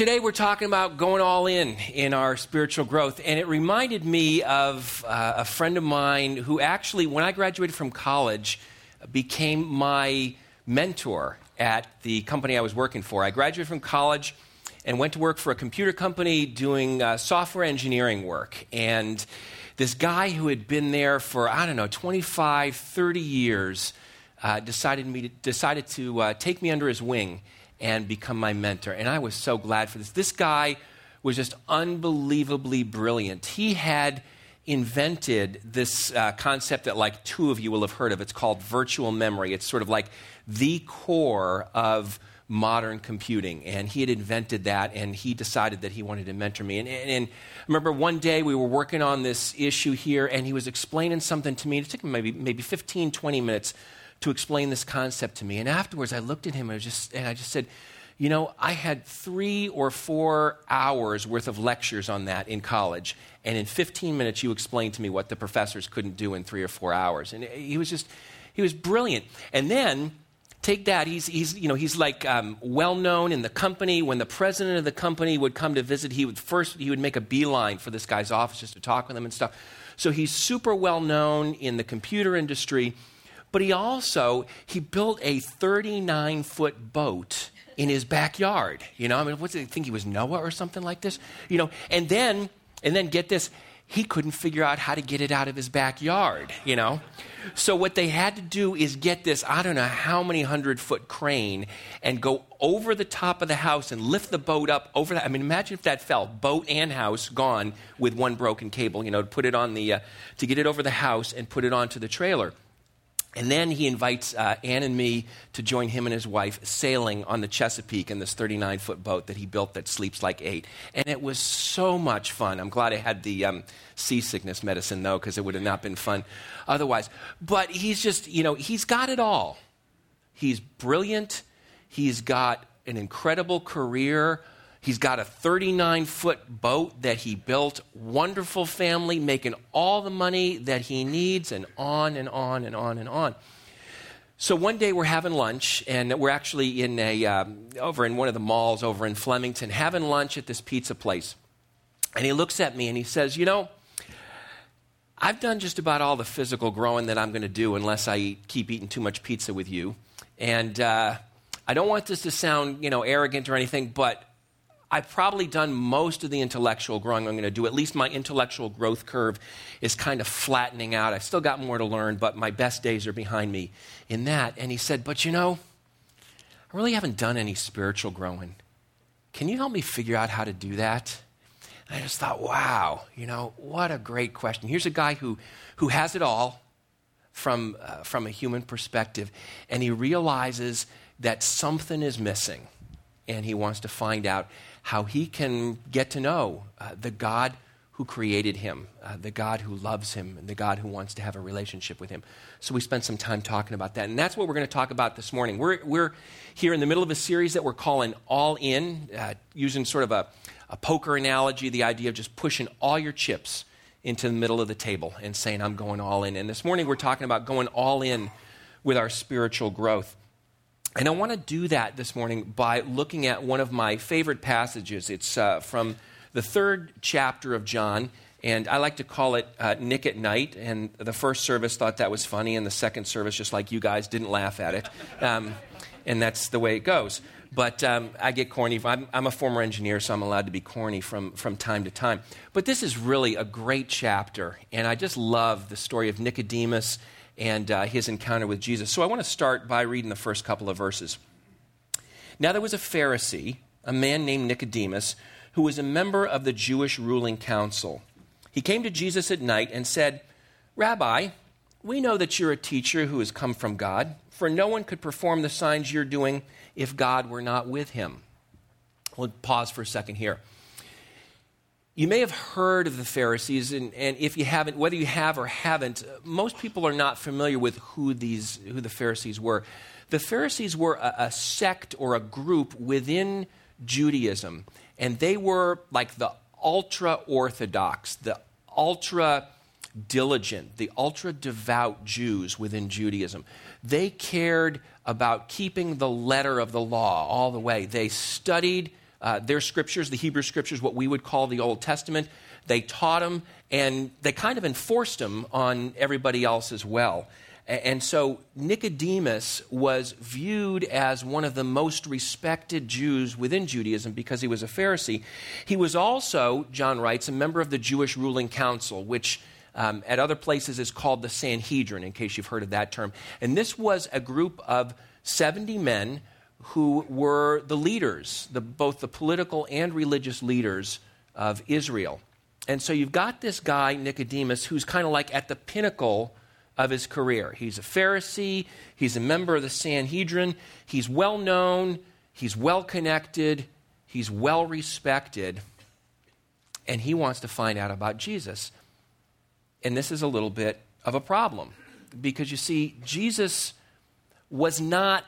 Today we're talking about going all in in our spiritual growth, and it reminded me of uh, a friend of mine who actually, when I graduated from college, became my mentor at the company I was working for. I graduated from college and went to work for a computer company doing uh, software engineering work. And this guy who had been there for, I don't know, 25, 30 years uh, decided, me to, decided to uh, take me under his wing and become my mentor. And I was so glad for this. This guy was just unbelievably brilliant. He had invented this uh, concept that, like, two of you will have heard of. It's called virtual memory. It's sort of like the core of modern computing. And he had invented that, and he decided that he wanted to mentor me. And, and, and, I remember one day we were working on this issue here, and he was explaining something to me. It took him maybe, maybe 15, 20 minutes to explain this concept to me. And afterwards, I looked at him and I just, and I just said, you know, I had three or four hours worth of lectures on that in college, and in 15 minutes, you explained to me what the professors couldn't do in three or four hours. And he was just, he was brilliant. And then, take that, he's, he's, you know, he's like um, well known in the company. When the president of the company would come to visit, he would first, he would make a beeline for this guy's office just to talk with him and stuff. So he's super well known in the computer industry. But he also, he built a 39 foot boat in his backyard. You know, I mean, what did he think he was Noah or something like this? You know, and then, and then get this, he couldn't figure out how to get it out of his backyard, you know? So what they had to do is get this, I don't know how many hundred foot crane and go over the top of the house and lift the boat up over that. I mean, imagine if that fell, boat and house gone with one broken cable, you know, to put it on the, uh, to get it over the house and put it onto the trailer. And then he invites uh, Ann and me to join him and his wife sailing on the Chesapeake in this 39 foot boat that he built that sleeps like eight. And it was so much fun. I'm glad I had the um, seasickness medicine, though, because it would have not been fun otherwise. But he's just, you know, he's got it all. He's brilliant, he's got an incredible career. He's got a 39 foot boat that he built, wonderful family, making all the money that he needs, and on and on and on and on. So one day we're having lunch, and we're actually in a, um, over in one of the malls over in Flemington, having lunch at this pizza place. And he looks at me and he says, You know, I've done just about all the physical growing that I'm going to do unless I eat, keep eating too much pizza with you. And uh, I don't want this to sound, you know, arrogant or anything, but I've probably done most of the intellectual growing I'm going to do. At least my intellectual growth curve is kind of flattening out. I've still got more to learn, but my best days are behind me in that. And he said, But you know, I really haven't done any spiritual growing. Can you help me figure out how to do that? And I just thought, wow, you know, what a great question. Here's a guy who, who has it all from, uh, from a human perspective, and he realizes that something is missing, and he wants to find out how he can get to know uh, the God who created him, uh, the God who loves him, and the God who wants to have a relationship with him. So we spent some time talking about that. And that's what we're going to talk about this morning. We're, we're here in the middle of a series that we're calling All In, uh, using sort of a, a poker analogy, the idea of just pushing all your chips into the middle of the table and saying, I'm going all in. And this morning we're talking about going all in with our spiritual growth. And I want to do that this morning by looking at one of my favorite passages. It's uh, from the third chapter of John, and I like to call it uh, Nick at Night. And the first service thought that was funny, and the second service, just like you guys, didn't laugh at it. Um, and that's the way it goes. But um, I get corny. I'm, I'm, a former engineer, so I'm allowed to be corny from, from time to time. But this is really a great chapter, and I just love the story of Nicodemus and uh, his encounter with Jesus. So I want to start by reading the first couple of verses. Now there was a Pharisee, a man named Nicodemus, who was a member of the Jewish ruling council. He came to Jesus at night and said, Rabbi, we know that you're a teacher who has come from God, for no one could perform the signs you're doing if God were not with him. We'll pause for a second here. You may have heard of the Pharisees, and, and, if you haven't, whether you have or haven't, most people are not familiar with who, these, who the Pharisees were. The Pharisees were a, a sect or a group within Judaism, and they were like the ultra orthodox, the ultra diligent, the ultra devout Jews within Judaism. They cared about keeping the letter of the law all the way. They studied uh, their scriptures, the Hebrew scriptures, what we would call the Old Testament. They taught them, and they kind of enforced them on everybody else as well. And so Nicodemus was viewed as one of the most respected Jews within Judaism because he was a Pharisee. He was also, John writes, a member of the Jewish ruling council, which um, at other places is called the Sanhedrin, in case you've heard of that term. And this was a group of 70 men who were the leaders, the, both the political and religious leaders of Israel. And so you've got this guy, Nicodemus, who's kind of like at the pinnacle of his career. He's a Pharisee, he's a member of the Sanhedrin, he's well known, he's well connected, he's well respected, and he wants to find out about Jesus. And this is a little bit of a problem because you see, Jesus was not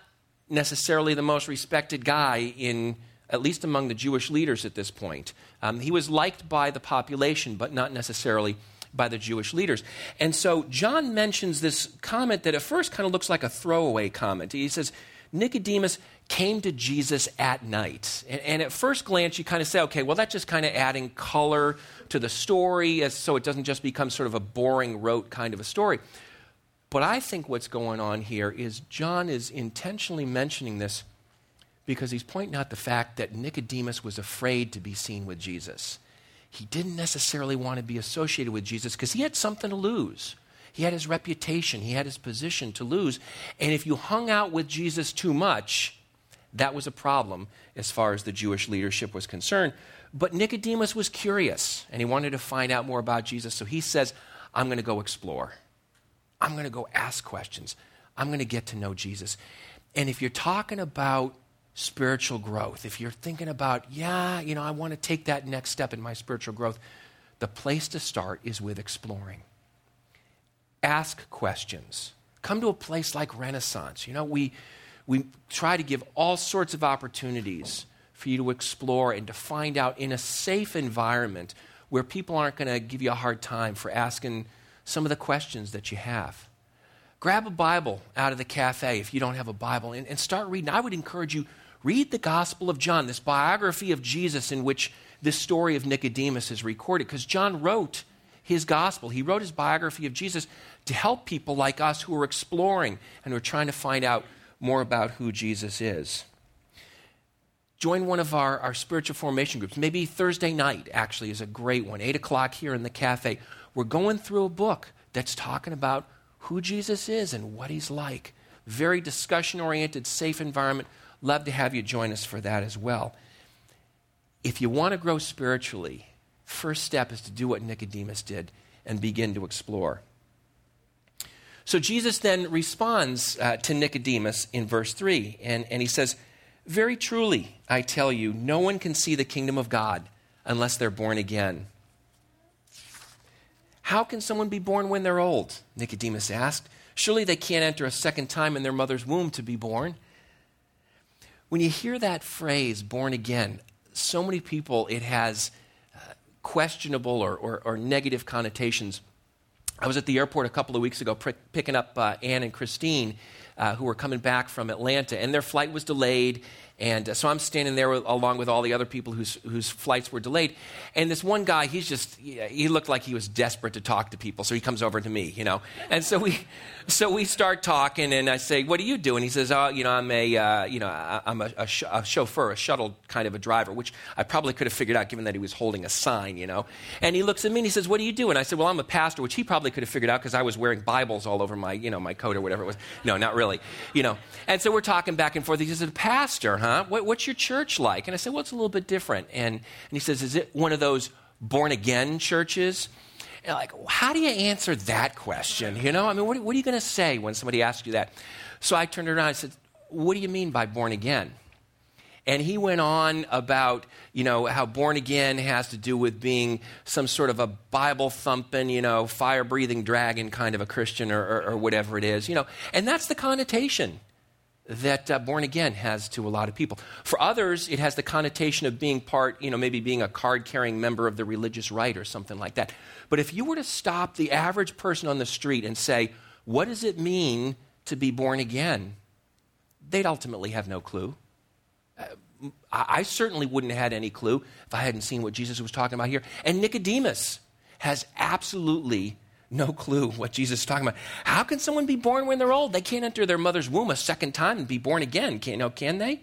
necessarily the most respected guy in at least among the Jewish leaders at this point. Um, he was liked by the population, but not necessarily by the Jewish leaders. And so John mentions this comment that at first kind of looks like a throwaway comment. He says, Nicodemus came to Jesus at night. And, and, at first glance, you kind of say, okay, well, that's just kind of adding color to the story as, so it doesn't just become sort of a boring, rote kind of a story. But I think what's going on here is John is intentionally mentioning this because he's pointing out the fact that Nicodemus was afraid to be seen with Jesus he didn't necessarily want to be associated with Jesus because he had something to lose. He had his reputation, he had his position to lose. And if you hung out with Jesus too much, that was a problem as far as the Jewish leadership was concerned. But Nicodemus was curious and he wanted to find out more about Jesus. So he says, I'm going to go explore. I'm going to go ask questions. I'm going to get to know Jesus. And if you're talking about spiritual growth, if you're thinking about, yeah, you know, I want to take that next step in my spiritual growth, the place to start is with exploring. Ask questions. Come to a place like Renaissance. You know, we, we try to give all sorts of opportunities for you to explore and to find out in a safe environment where people aren't going to give you a hard time for asking some of the questions that you have. Grab a Bible out of the cafe if you don't have a Bible and, and start reading. I would encourage you Read the Gospel of John, this biography of Jesus in which this story of Nicodemus is recorded, because John wrote his gospel. He wrote his biography of Jesus to help people like us who are exploring and who are trying to find out more about who Jesus is. Join one of our, our spiritual formation groups. Maybe Thursday night, actually, is a great one. 8 o'clock here in the cafe. We're going through a book that's talking about who Jesus is and what he's like. Very discussion oriented, safe environment love to have you join us for that as well. If you want to grow spiritually, first step is to do what Nicodemus did and begin to explore. So Jesus then responds uh, to Nicodemus in verse 3, and, and he says, Very truly, I tell you, no one can see the kingdom of God unless they're born again. How can someone be born when they're old? Nicodemus asked. Surely they can't enter a second time in their mother's womb to be born. When you hear that phrase, born again, so many people, it has uh, questionable or, or, or, negative connotations. I was at the airport a couple of weeks ago pr- picking up uh, Anne and Christine, uh, who were coming back from Atlanta, and their flight was delayed. And uh, so I'm standing there with, along with all the other people whose, whose flights were delayed. And this one guy, he's just, he looked like he was desperate to talk to people. So he comes over to me, you know. And so we, so we start talking, and I say, "What do you do?" And he says, "Oh, you know, I'm a, uh, you know, I'm a, a, sh- a, chauffeur, a shuttle kind of a driver," which I probably could have figured out given that he was holding a sign, you know. And he looks at me and he says, "What do you do?" And I said, "Well, I'm a pastor," which he probably could have figured out because I was wearing Bibles all over my, you know, my coat or whatever it was. No, not really, you know. And so we're talking back and forth. He says, "A pastor, huh? What, what's your church like?" And I said, "Well, it's a little bit different." And and he says, "Is it one of those born again churches?" And like, how do you answer that question? You know, I mean, what, what are you going to say when somebody asks you that? So I turned around and said, What do you mean by born again? And he went on about, you know, how born again has to do with being some sort of a Bible thumping, you know, fire breathing dragon kind of a Christian or, or, or, whatever it is, you know. And that's the connotation that uh, born again has to a lot of people. For others, it has the connotation of being part, you know, maybe being a card carrying member of the religious right or something like that. But if you were to stop the average person on the street and say, What does it mean to be born again? they'd ultimately have no clue. Uh, I, I certainly wouldn't have had any clue if I hadn't seen what Jesus was talking about here. And Nicodemus has absolutely no clue what Jesus is talking about. How can someone be born when they're old? They can't enter their mother's womb a second time and be born again. Can, can they?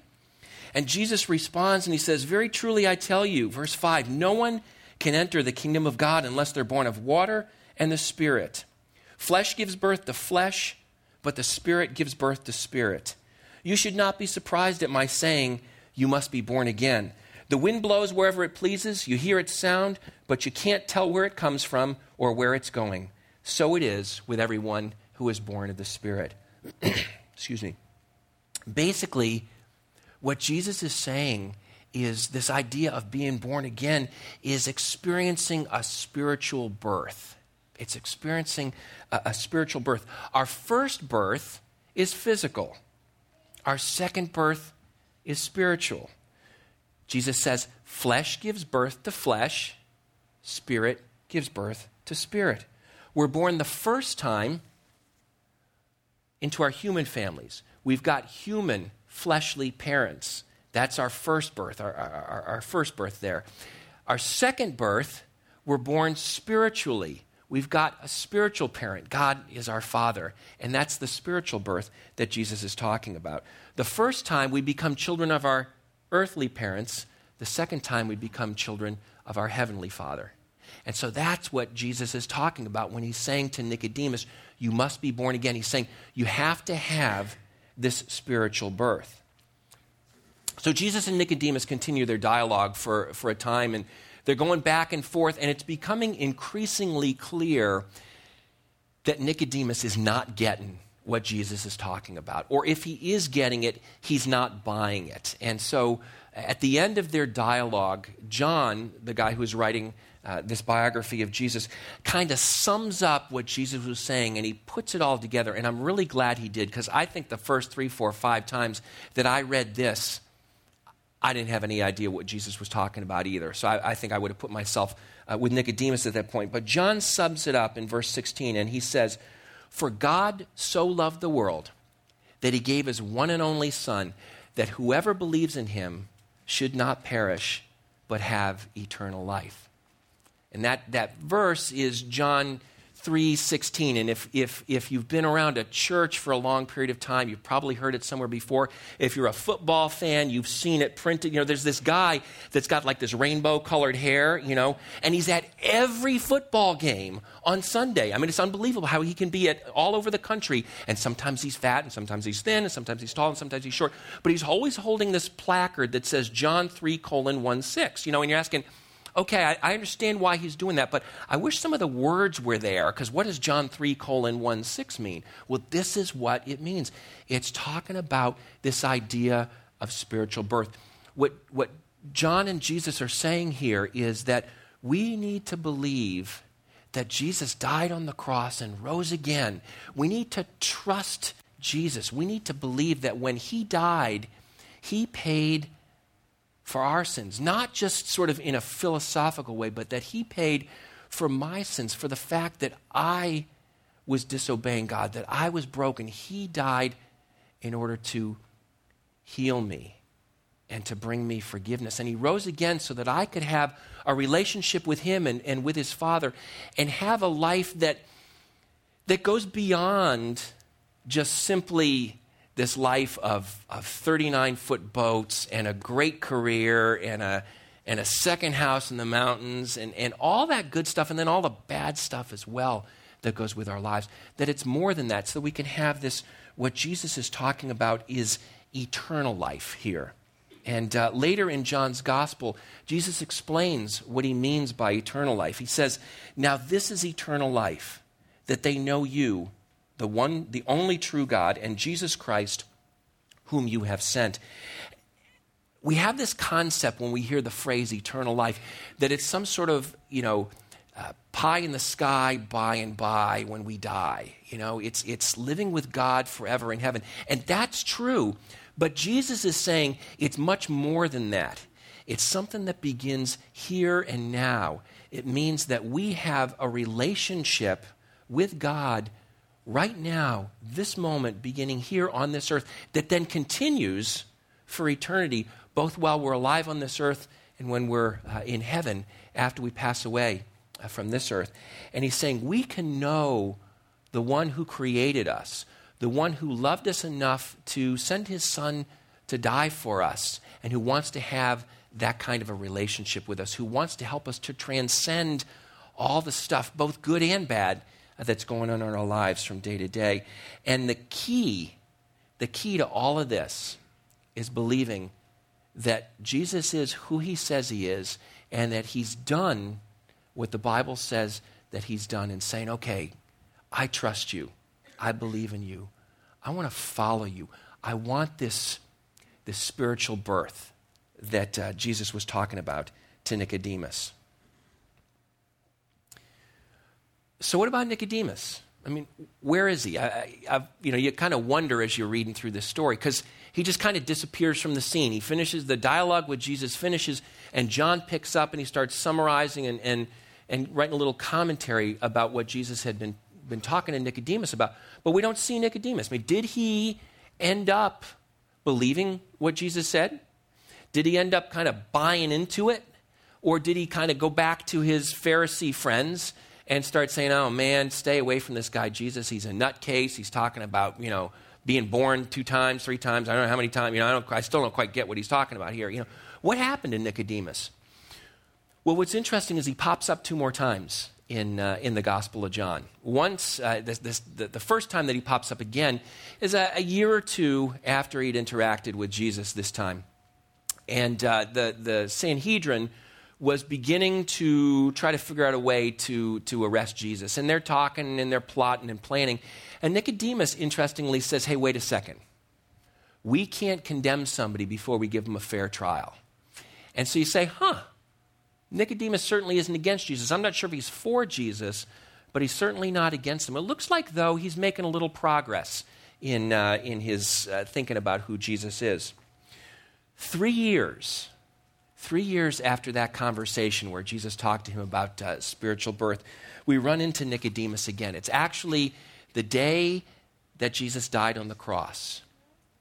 And Jesus responds and he says, Very truly I tell you, verse 5, no one can enter the kingdom of God unless they're born of water and the Spirit. Flesh gives birth to flesh, but the Spirit gives birth to spirit. You should not be surprised at my saying, You must be born again. The wind blows wherever it pleases, you hear its sound, but you can't tell where it comes from or where it's going. So it is with everyone who is born of the Spirit. Excuse me. Basically, what Jesus is saying is this idea of being born again is experiencing a spiritual birth. It's experiencing a, a, spiritual birth. Our first birth is physical, our second birth is spiritual. Jesus says, flesh gives birth to flesh, spirit gives birth to spirit. We're born the first time into our human families. We've got human fleshly parents. That's our first birth, our, our, our first birth there. Our second birth, we're born spiritually. We've got a spiritual parent. God is our Father. And that's the spiritual birth that Jesus is talking about. The first time we become children of our earthly parents, the second time we become children of our heavenly Father. And so that's what Jesus is talking about when he's saying to Nicodemus, You must be born again. He's saying, You have to have this spiritual birth. So Jesus and Nicodemus continue their dialogue for, for a time, and they're going back and forth, and it's becoming increasingly clear that Nicodemus is not getting what Jesus is talking about. Or if he is getting it, he's not buying it. And so at the end of their dialogue, John, the guy who's writing uh, this biography of Jesus, kind of sums up what Jesus was saying and he puts it all together. And I'm really glad he did because I think the first three, four, five times that I read this, I didn't have any idea what Jesus was talking about either. So I, I think I would have put myself uh, with Nicodemus at that point. But John sums it up in verse 16 and he says, For God so loved the world that he gave his one and only Son, that whoever believes in him should not perish, but have eternal life. And that, that verse is John 3:16 and if, if, if you've been around a church for a long period of time you've probably heard it somewhere before. If you're a football fan you've seen it printed. You know there's this guy that's got like this rainbow colored hair you know and he's at every football game on sunday. I mean it's unbelievable how he can be at all over the country. And sometimes he's fat and sometimes he's thin and sometimes he's tall and sometimes he's short. But he's always holding this placard that says john 3 colon 1 6 you know and you're asking okay, I, I, understand why he's doing that, but I wish some of the words were there, because what does John 3 colon 1 6 mean? Well, this is what it means. It's talking about this idea of spiritual birth. What, what John and Jesus are saying here is that we need to believe that Jesus died on the cross and rose again. We need to trust Jesus. We need to believe that when he died, he paid for our sins, not just sort of in a philosophical way, but that He paid for my sins, for the fact that I was disobeying God, that I was broken. He died in order to heal me and to bring me forgiveness. And He rose again so that I could have a relationship with Him and, and with His Father and have a life that, that goes beyond just simply this life of, of 39 foot boats and a great career and a, and a second house in the mountains and, and all that good stuff, and then all the bad stuff as well that goes with our lives. That it's more than that, so we can have this, what Jesus is talking about is eternal life here. And uh, later in John's gospel, Jesus explains what he means by eternal life. He says, Now this is eternal life, that they know you, the one, the only true God, and Jesus Christ, whom you have sent. We have this concept when we hear the phrase eternal life that it's some sort of, you know, uh, pie in the sky by and by when we die. You know, it's, it's living with God forever in heaven. And that's true. But Jesus is saying it's much more than that. It's something that begins here and now. It means that we have a relationship with God right now, this moment, beginning here on this earth, that then continues for eternity, both while we're alive on this earth and when we're uh, in heaven after we pass away uh, from this earth. And he's saying we can know the one who created us, the one who loved us enough to send his son to die for us, and who wants to have that kind of a relationship with us, who wants to help us to transcend all the stuff, both good and bad, that's going on in our lives from day to day. And the key, the key to all of this is believing that Jesus is who he says he is and that he's done what the Bible says that he's done and saying, okay, I trust you. I believe in you. I want to follow you. I want this, this spiritual birth that uh, Jesus was talking about to Nicodemus. So, what about Nicodemus? I mean, where is he? I, I, you know, you kind of wonder as you're reading through this story because he just kind of disappears from the scene. He finishes the dialogue with Jesus, finishes, and John picks up and he starts summarizing and, and, and writing a little commentary about what Jesus had been, been talking to Nicodemus about. But we don't see Nicodemus. I mean, did he end up believing what Jesus said? Did he end up kind of buying into it? Or did he kind of go back to his Pharisee friends and start saying, oh man, stay away from this guy Jesus. He's a nutcase. He's talking about, you know, being born two times, three times. I don't know how many times. You know, I, don't, I still don't quite get what he's talking about here. You know, what happened to Nicodemus? Well, what's interesting is he pops up two more times in, uh, in the Gospel of John. Once, uh, this, this, the, the, first time that he pops up again is a, a, year or two after he'd interacted with Jesus this time. And uh, the, the Sanhedrin was beginning to try to figure out a way to, to arrest Jesus. And they're talking and they're plotting and planning. And Nicodemus, interestingly, says, Hey, wait a second. We can't condemn somebody before we give them a fair trial. And so you say, Huh, Nicodemus certainly isn't against Jesus. I'm not sure if he's for Jesus, but he's certainly not against him. It looks like, though, he's making a little progress in, uh, in his uh, thinking about who Jesus is. Three years, three years after that conversation where Jesus talked to him about uh, spiritual birth, we run into Nicodemus again. It's actually the day that Jesus died on the cross.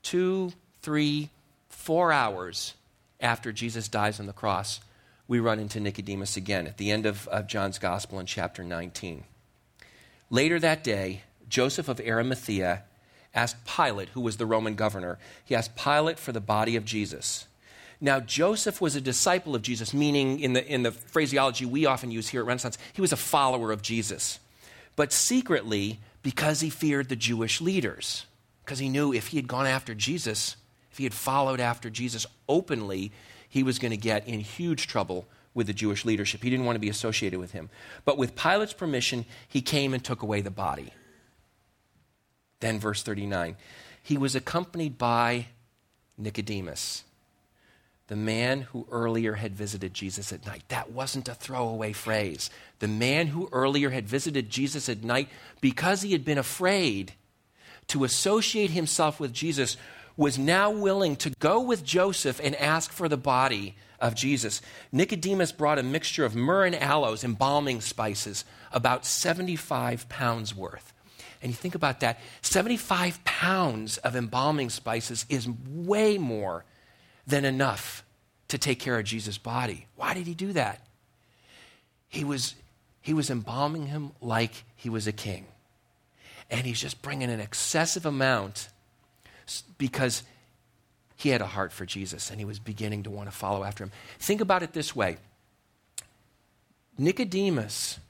Two, three, four hours after Jesus dies on the cross, we run into Nicodemus again at the end of, of John's Gospel in chapter 19. Later that day, Joseph of Arimathea asked Pilate, who was the Roman governor, he asked Pilate for the body of Jesus. Now, Joseph was a disciple of Jesus, meaning, in the, in the phraseology we often use here at Renaissance, he was a follower of Jesus. But secretly, because he feared the Jewish leaders, because he knew if he had gone after Jesus, if he had followed after Jesus openly, he was going to get in huge trouble with the Jewish leadership. He didn't want to be associated with him. But with Pilate's permission, he came and took away the body. Then, verse 39 he was accompanied by Nicodemus, the man who earlier had visited Jesus at night. That wasn't a throwaway phrase. The man who earlier had visited Jesus at night because he had been afraid to associate himself with Jesus was now willing to go with Joseph and ask for the body of Jesus. Nicodemus brought a mixture of myrrh and aloes, embalming spices, about 75 pounds worth. And you think about that 75 pounds of embalming spices is way more than enough to take care of Jesus' body. Why did he do that? He was, he was embalming him like he was a king. And he's just bringing an excessive amount because he had a heart for Jesus and he was beginning to want to follow after him. Think about it this way Nicodemus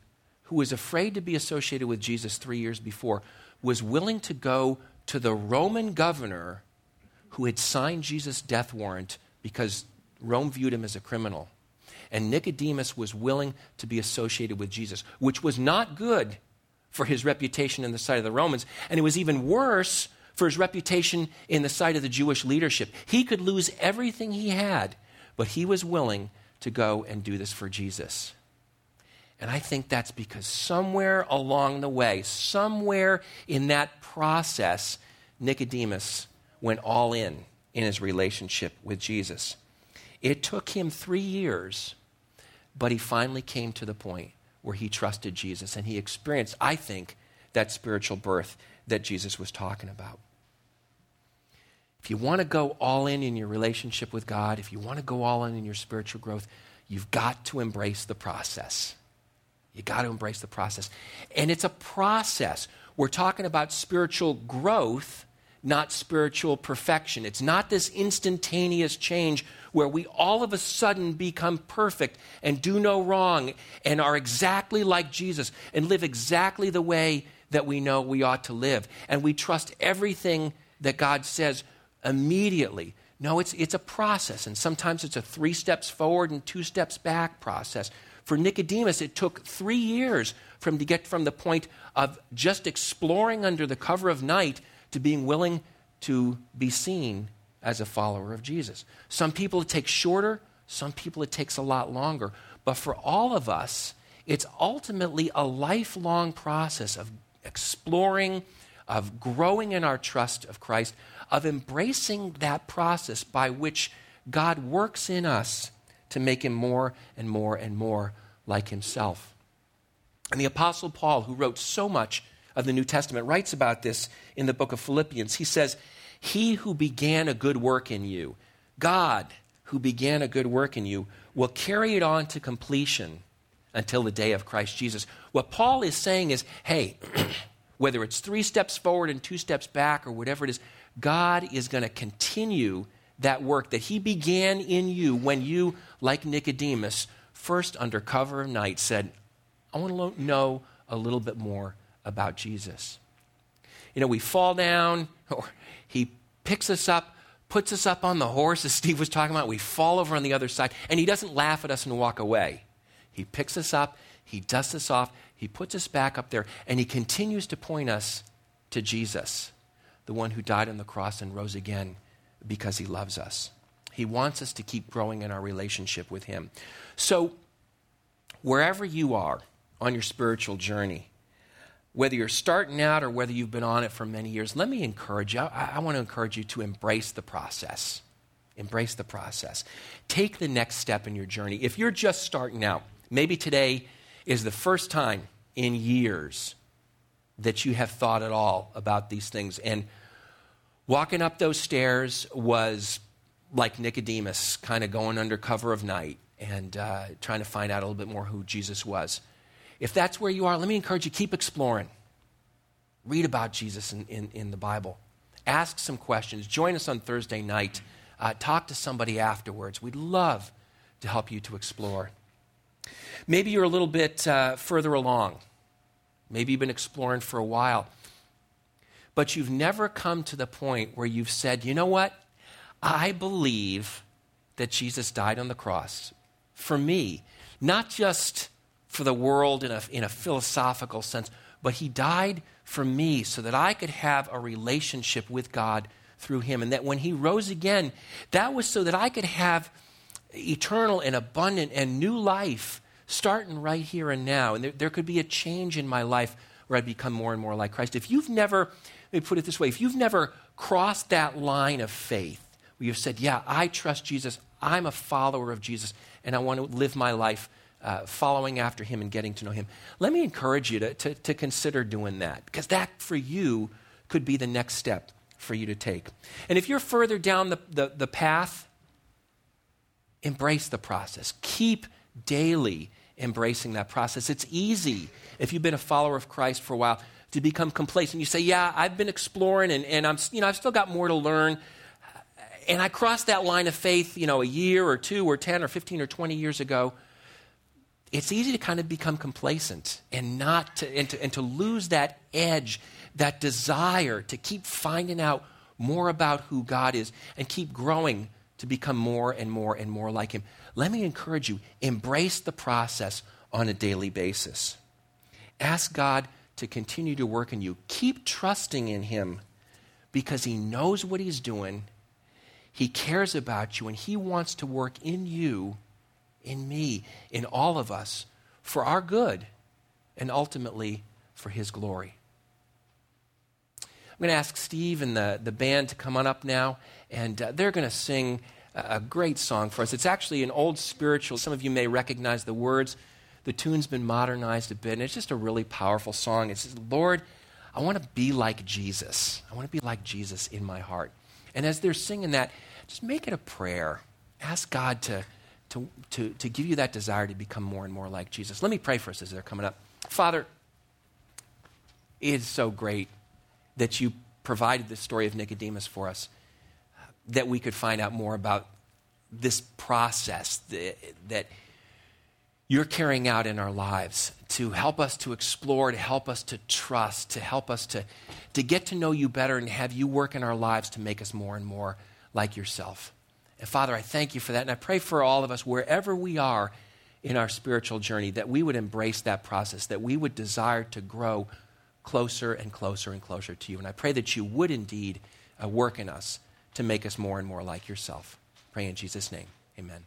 who was afraid to be associated with Jesus three years before, was willing to go to the Roman governor who had signed Jesus' death warrant because Rome viewed him as a criminal. And Nicodemus was willing to be associated with Jesus, which was not good for his reputation in the sight of the Romans. And it was even worse for his reputation in the sight of the Jewish leadership. He could lose everything he had, but he was willing to go and do this for Jesus. And I think that's because somewhere along the way, somewhere in that process, Nicodemus went all in in his relationship with Jesus. It took him three years, but he finally came to the point where he trusted Jesus and he experienced, I think, that spiritual birth that Jesus was talking about. If you want to go all in in your relationship with God, if you want to go all in in your spiritual growth, you've got to embrace the process. You got to embrace the process. And it's a process. We're talking about spiritual growth, not spiritual perfection. It's not this instantaneous change where we all of a sudden become perfect and do no wrong and are exactly like Jesus and live exactly the way that we know we ought to live. And we trust everything that God says immediately. No, it's, it's a process, and sometimes it's a three steps forward and two steps back process. For Nicodemus, it took three years from to get from the point of just exploring under the cover of night to being willing to be seen as a follower of Jesus. Some people it takes shorter, some people it takes a lot longer. But for all of us, it's ultimately a lifelong process of exploring, of growing in our trust of Christ, of embracing that process by which God works in us to make him more and more and more like himself. And the Apostle Paul, who wrote so much of the New Testament, writes about this in the book of Philippians. He says, He who began a good work in you, God who began a good work in you, will carry it on to completion until the day of Christ Jesus. What Paul is saying is, hey, whether it's three steps forward and two steps back or whatever it is, God is going to continue that work that He began in you when you, like Nicodemus, first under cover of night said, I want to know a little bit more about Jesus. You know, we fall down, or He picks us up, puts us up on the horse, as Steve was talking about. We fall over on the other side, and He doesn't laugh at us and walk away. He picks us up, He dusts us off, He puts us back up there, and He continues to point us to Jesus the one who died on the cross and rose again because he loves us. He wants us to keep growing in our relationship with him. So, wherever you are on your spiritual journey, whether you're starting out or whether you've been on it for many years, let me encourage you. I, I want to encourage you to embrace the process. Embrace the process. Take the next step in your journey. If you're just starting out, maybe today is the first time in years that you have thought at all about these things. And walking up those stairs was like Nicodemus, kind of going under cover of night and uh, trying to find out a little bit more who Jesus was. If that's where you are, let me encourage you keep exploring. Read about Jesus in, in, in the Bible. Ask some questions. Join us on Thursday night. Uh, talk to somebody afterwards. We'd love to help you to explore. Maybe you're a little bit uh, further along Maybe you've been exploring for a while. But you've never come to the point where you've said, you know what? I believe that Jesus died on the cross for me, not just for the world in a, in a philosophical sense, but he died for me so that I could have a relationship with God through him. And that when he rose again, that was so that I could have eternal and abundant and new life starting right here and now. And there, there could be a change in my life where I'd become more and more like Christ. If you've never, let me put it this way, if you've never crossed that line of faith, where you've said, Yeah, I trust Jesus, I'm a follower of Jesus, and I want to live my life uh, following after him and getting to know him, let me encourage you to, to, to consider doing that, because that for you could be the next step for you to take. And if you're further down the, the, the path, embrace the process. Keep daily embracing that process. It's easy if you've been a follower of Christ for a while to become complacent. You say, Yeah, I've been exploring and, and I'm, you know, I've still got more to learn. And I crossed that line of faith, you know, a year or two or 10 or 15 or 20 years ago. It's easy to kind of become complacent and not to, and to, and to lose that edge, that desire to keep finding out more about who God is and keep growing to become more and more and more like Him. Let me encourage you embrace the process on a daily basis. Ask God to continue to work in you. Keep trusting in Him because He knows what He's doing, He cares about you, and He wants to work in you, in me, in all of us for our good and ultimately for His glory. I'm going to ask Steve and the, the band to come on up now, and uh, they're going to sing a great song for us. It's actually an old spiritual. Some of you may recognize the words. The tune's been modernized a bit, and it's just a really powerful song. It says, Lord, I want to be like Jesus. I want to be like Jesus in my heart. And as they're singing that, just make it a prayer. Ask God to, to, to, to give you that desire to become more and more like Jesus. Let me pray for us as they're coming up. Father, it is so great that you provided the story of Nicodemus for us, that we could find out more about this process that, that you're carrying out in our lives to help us to explore, to help us to trust, to help us to, to get to know you better and have you work in our lives to make us more and more like yourself. And Father, I thank you for that. And I pray for all of us, wherever we are in our spiritual journey, that we would embrace that process, that we would desire to grow closer and closer and closer to you. And I pray that you would indeed uh, work in us to make us more and more like yourself. Pray in Jesus' name. Amen.